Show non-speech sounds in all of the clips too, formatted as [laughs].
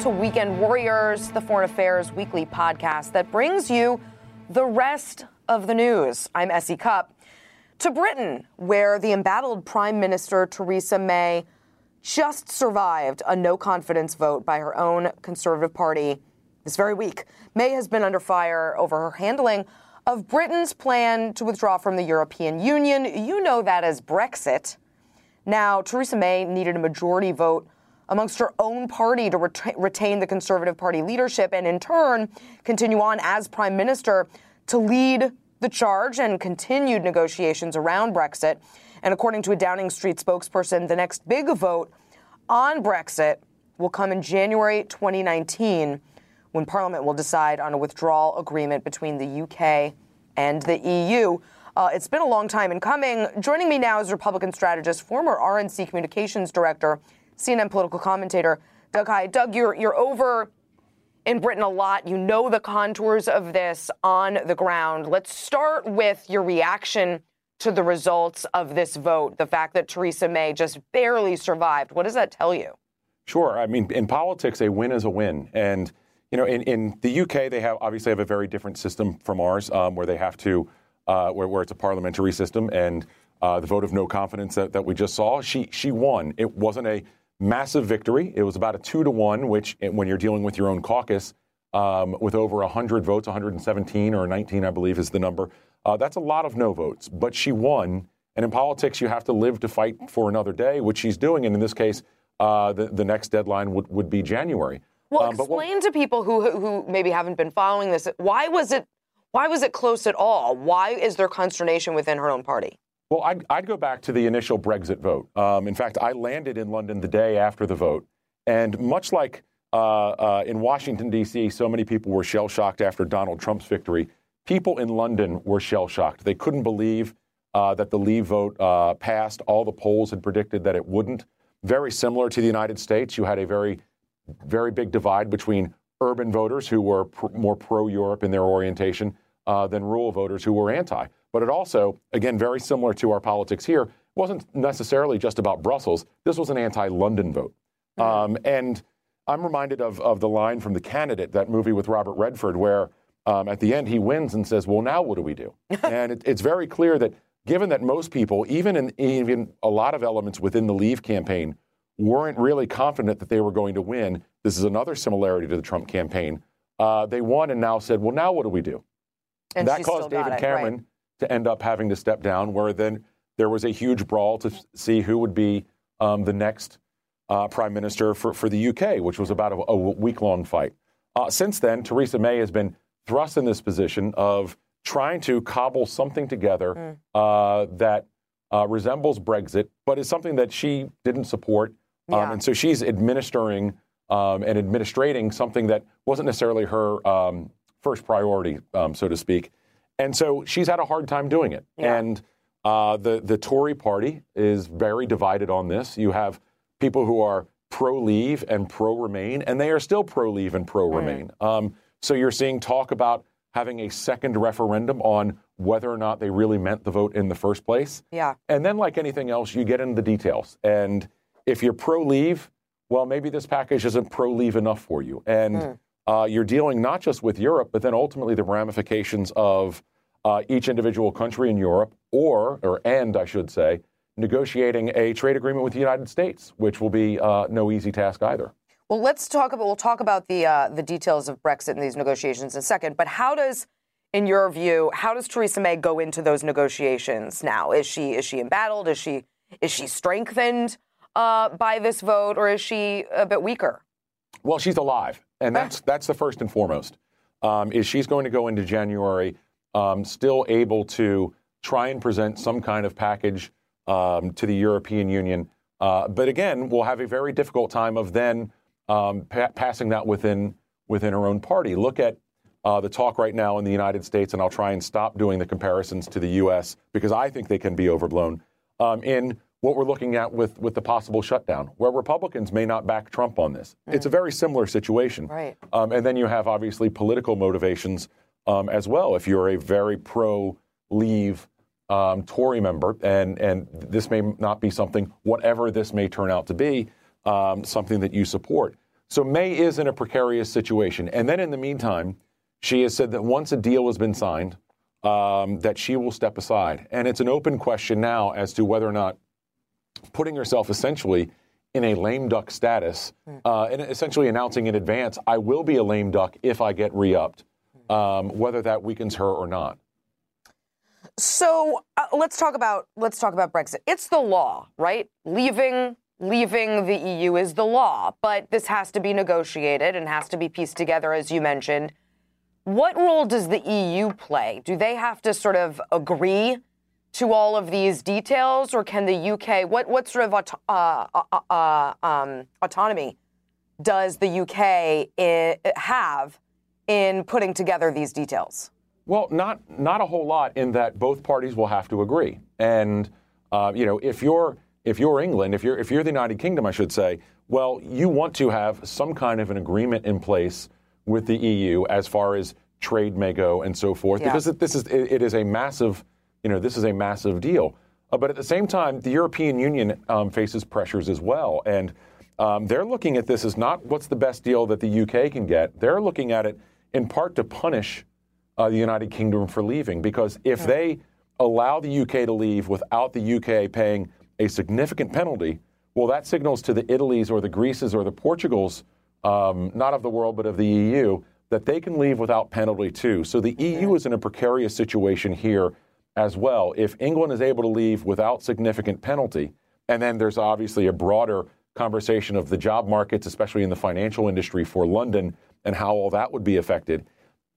To Weekend Warriors, the Foreign Affairs Weekly podcast that brings you the rest of the news. I'm Essie Cupp. To Britain, where the embattled Prime Minister Theresa May just survived a no confidence vote by her own Conservative Party this very week. May has been under fire over her handling of Britain's plan to withdraw from the European Union. You know that as Brexit. Now, Theresa May needed a majority vote amongst her own party to ret- retain the Conservative Party leadership and, in turn, continue on as Prime Minister to lead the charge and continued negotiations around Brexit. And according to a Downing Street spokesperson, the next big vote on Brexit will come in January 2019 when Parliament will decide on a withdrawal agreement between the UK and the EU. Uh, it's been a long time in coming. Joining me now is Republican strategist, former RNC communications director, CNN political commentator Doug Heye. Doug, you're you're over in Britain a lot. You know the contours of this on the ground. Let's start with your reaction to the results of this vote. The fact that Theresa May just barely survived. What does that tell you? Sure. I mean, in politics, a win is a win, and you know, in, in the UK, they have obviously have a very different system from ours, um, where they have to, uh, where, where it's a parliamentary system, and uh, the vote of no confidence that, that we just saw, she she won. It wasn't a massive victory. It was about a two to one, which when you're dealing with your own caucus, um, with over 100 votes, 117 or 19, I believe, is the number. Uh, that's a lot of no votes, but she won. And in politics, you have to live to fight for another day, which she's doing. And in this case, uh, the, the next deadline would, would be January. Well, um, explain what, to people who who maybe haven't been following this. Why was it why was it close at all? Why is there consternation within her own party? Well, I'd, I'd go back to the initial Brexit vote. Um, in fact, I landed in London the day after the vote, and much like uh, uh, in Washington D.C., so many people were shell shocked after Donald Trump's victory. People in London were shell shocked. They couldn't believe uh, that the Leave vote uh, passed. All the polls had predicted that it wouldn't. Very similar to the United States, you had a very very big divide between urban voters who were pr- more pro Europe in their orientation uh, than rural voters who were anti. But it also, again, very similar to our politics here, wasn't necessarily just about Brussels. This was an anti London vote. Um, and I'm reminded of, of the line from The Candidate, that movie with Robert Redford, where um, at the end he wins and says, Well, now what do we do? [laughs] and it, it's very clear that given that most people, even in even a lot of elements within the Leave campaign, weren't really confident that they were going to win. This is another similarity to the Trump campaign. Uh, they won and now said, well, now what do we do? And that caused David it, Cameron right. To end up having to step down, where then there was a huge brawl to see who would be um, the next uh, prime minister for, for the UK, which was about a, a week long fight. Uh, since then, Theresa May has been thrust in this position of trying to cobble something together mm. uh, that uh, resembles Brexit, but is something that she didn't support um, yeah. Um, and so she's administering um, and administrating something that wasn't necessarily her um, first priority, um, so to speak. And so she's had a hard time doing it. Yeah. And uh, the, the Tory party is very divided on this. You have people who are pro leave and pro remain, and they are still pro leave and pro remain. Um, so you're seeing talk about having a second referendum on whether or not they really meant the vote in the first place. Yeah. And then, like anything else, you get into the details. And if you're pro leave, well, maybe this package isn't pro leave enough for you. And mm. uh, you're dealing not just with Europe, but then ultimately the ramifications of uh, each individual country in Europe, or, or and I should say, negotiating a trade agreement with the United States, which will be uh, no easy task either. Well, let's talk about we'll talk about the uh, the details of Brexit and these negotiations in a second. But how does, in your view, how does Theresa May go into those negotiations now? Is she is she embattled? Is she is she strengthened uh, by this vote, or is she a bit weaker? Well, she's alive, and that's that's the first and foremost. Um, is she's going to go into January um, still able to try and present some kind of package um, to the European Union. Uh, but again, we'll have a very difficult time of then um, pa- passing that within within her own party. Look at uh, the talk right now in the United States, and I'll try and stop doing the comparisons to the U.S. because I think they can be overblown. Um, in what we're looking at with, with the possible shutdown, where Republicans may not back Trump on this. Mm. It's a very similar situation. Right. Um, and then you have obviously political motivations um, as well. If you're a very pro leave um, Tory member, and, and this may not be something, whatever this may turn out to be, um, something that you support. So May is in a precarious situation. And then in the meantime, she has said that once a deal has been signed, um, that she will step aside. And it's an open question now as to whether or not putting herself essentially in a lame duck status hmm. uh, and essentially announcing in advance, I will be a lame duck if I get re upped um, whether that weakens her or not. So uh, let's talk about let's talk about Brexit. It's the law, right? Leaving leaving the EU is the law, but this has to be negotiated and has to be pieced together, as you mentioned. What role does the EU play? Do they have to sort of agree to all of these details, or can the UK? What what sort of auto, uh, uh, uh, um, autonomy does the UK eh, have in putting together these details? Well, not not a whole lot in that both parties will have to agree. And uh, you know, if you're if you're England, if you're if you're the United Kingdom, I should say, well, you want to have some kind of an agreement in place with the EU as far as trade may go and so forth, yeah. because this is it is a massive, you know, this is a massive deal. Uh, but at the same time, the European Union um, faces pressures as well, and um, they're looking at this as not what's the best deal that the UK can get. They're looking at it in part to punish uh, the United Kingdom for leaving. Because if they allow the UK to leave without the UK paying a significant penalty, well, that signals to the Italies or the Greeces or the Portugals, um, not of the world, but of the EU, that they can leave without penalty too. So the EU is in a precarious situation here as well. If England is able to leave without significant penalty, and then there's obviously a broader conversation of the job markets, especially in the financial industry for London, and how all that would be affected.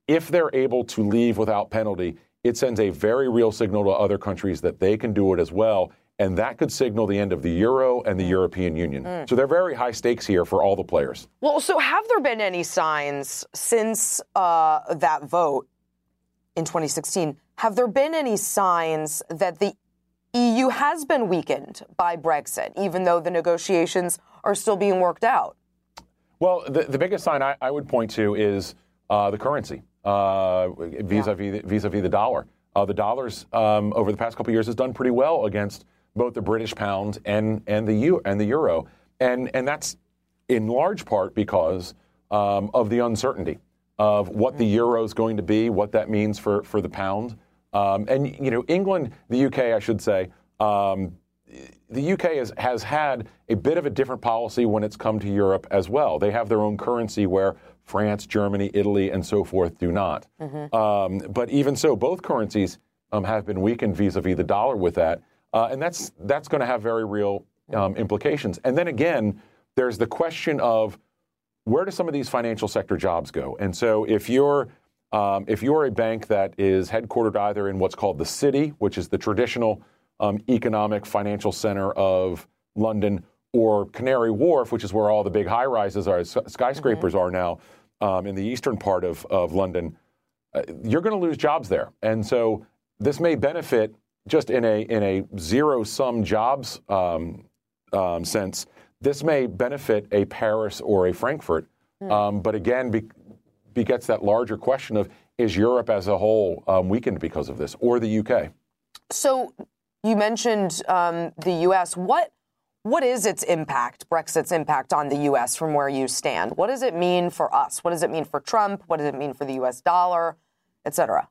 If they're able to leave without penalty, it sends a very real signal to other countries that they can do it as well. And that could signal the end of the euro and the. European Union. Mm. So they're very high stakes here for all the players. Well, so have there been any signs since uh, that vote in 2016? Have there been any signs that the EU has been weakened by Brexit, even though the negotiations are still being worked out? Well, the, the biggest sign I, I would point to is uh, the currency uh, vis-a-vis, vis-a-vis the dollar. Uh, the dollars um, over the past couple years has done pretty well against both the British pound and and the U, and the euro, and and that's in large part because um, of the uncertainty of what the mm-hmm. euro is going to be, what that means for for the pound, um, and you know England, the UK, I should say. The UK has, has had a bit of a different policy when it's come to Europe as well. They have their own currency where France, Germany, Italy, and so forth do not. Mm-hmm. Um, but even so, both currencies um, have been weakened vis-a-vis the dollar with that, uh, and that's that's going to have very real um, implications. And then again, there's the question of where do some of these financial sector jobs go? And so if you're um, if you're a bank that is headquartered either in what's called the city, which is the traditional um, economic financial center of London, or Canary Wharf, which is where all the big high rises are, skyscrapers mm-hmm. are now um, in the eastern part of, of London, uh, you're going to lose jobs there. And so this may benefit just in a, in a zero sum jobs um, um, sense. This may benefit a Paris or a Frankfurt. Mm. but again, be, begets that larger question of is Europe as a whole um, weakened because of this or the UK? So you mentioned um, the U.S. What what is its impact, Brexit's impact on the U.S. from where you stand? What does it mean for us? What does it mean for Trump? What does it mean for the U.S. dollar, et cetera?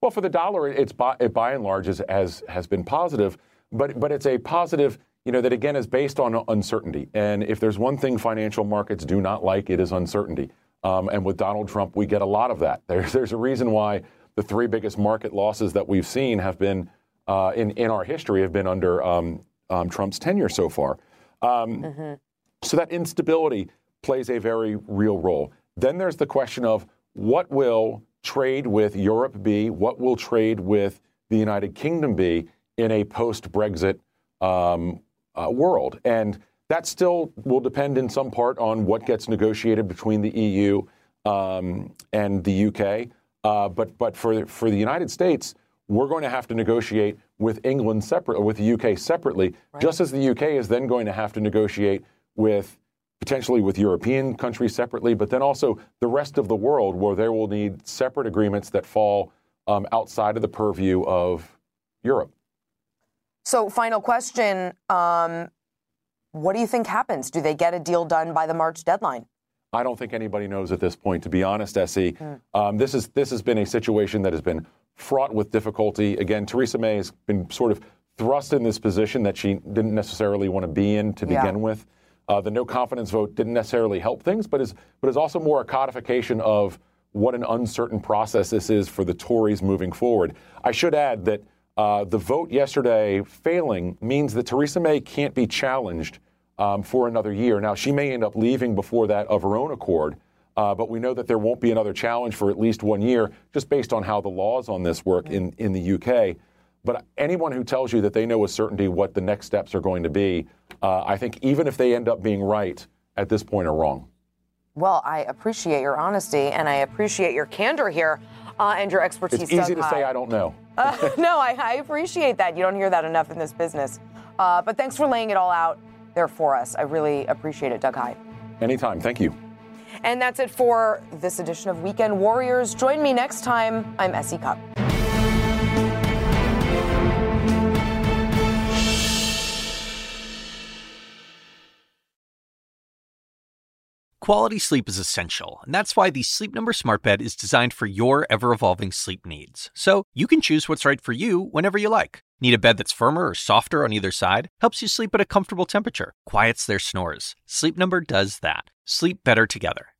Well, for the dollar, it's by, it by and large is, has has been positive, but but it's a positive, you know, that again is based on uncertainty. And if there's one thing financial markets do not like, it is uncertainty. Um, and with Donald Trump, we get a lot of that. There's there's a reason why the three biggest market losses that we've seen have been uh, in in our history have been under um, um, Trump's tenure so far. Um, mm-hmm. So that instability plays a very real role. Then there's the question of what will trade with Europe be? What will trade with the United Kingdom be in a post Brexit um, uh, world? And that still will depend in some part on what gets negotiated between the EU um, and the UK. Uh, but but for for the United States, we're going to have to negotiate with England separately, with the UK separately, right. just as the UK is then going to have to negotiate with potentially with European countries separately, but then also the rest of the world where they will need separate agreements that fall um, outside of the purview of Europe. So, final question. Um, what do you think happens? Do they get a deal done by the March deadline? I don't think anybody knows at this point, to be honest, Essie. Mm. Um, this, is, this has been a situation that has been fraught with difficulty. Again, Theresa May has been sort of thrust in this position that she didn't necessarily want to be in to yeah. begin with. Uh, the no confidence vote didn't necessarily help things, but is but is also more a codification of what an uncertain process this is for the Tories moving forward. I should add that uh, the vote yesterday failing means that Theresa May can't be challenged um, for another year. Now she may end up leaving before that of her own accord, uh, but we know that there won't be another challenge for at least one year, just based on how the laws on this work in, in the UK. But anyone who tells you that they know with certainty what the next steps are going to be, uh, I think even if they end up being right at this point, are wrong. Well, I appreciate your honesty and I appreciate your candor here uh, and your expertise. It's easy to say I don't know. uh, [laughs] no, I, I, appreciate that. You don't hear that enough in this business. Uh, but thanks for laying it all out there for us. I really appreciate it, Doug Heye. Anytime. Thank you. And that's it for this edition of Weekend Warriors. Join me next time. I'm Essie Cupp. Quality sleep is essential, and that's why the Sleep Number Smart Bed is designed for your ever evolving sleep needs. So you can choose what's right for you whenever you like. Need a bed that's firmer or softer on either side? Helps you sleep at a comfortable temperature, quiets their snores. Sleep Number does that. Sleep better together.